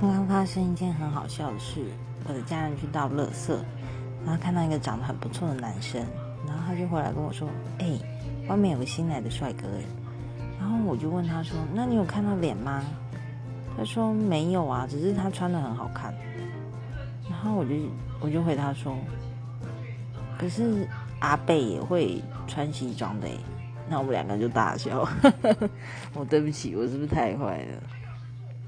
刚刚发生一件很好笑的事，我的家人去倒垃圾，然后看到一个长得很不错的男生，然后他就回来跟我说：“哎，外面有个新来的帅哥哎。”然后我就问他说：“那你有看到脸吗？”他说：“没有啊，只是他穿的很好看。”然后我就我就回他说：“可是阿贝也会穿西装的。”那我们两个就大笑。我对不起，我是不是太坏了？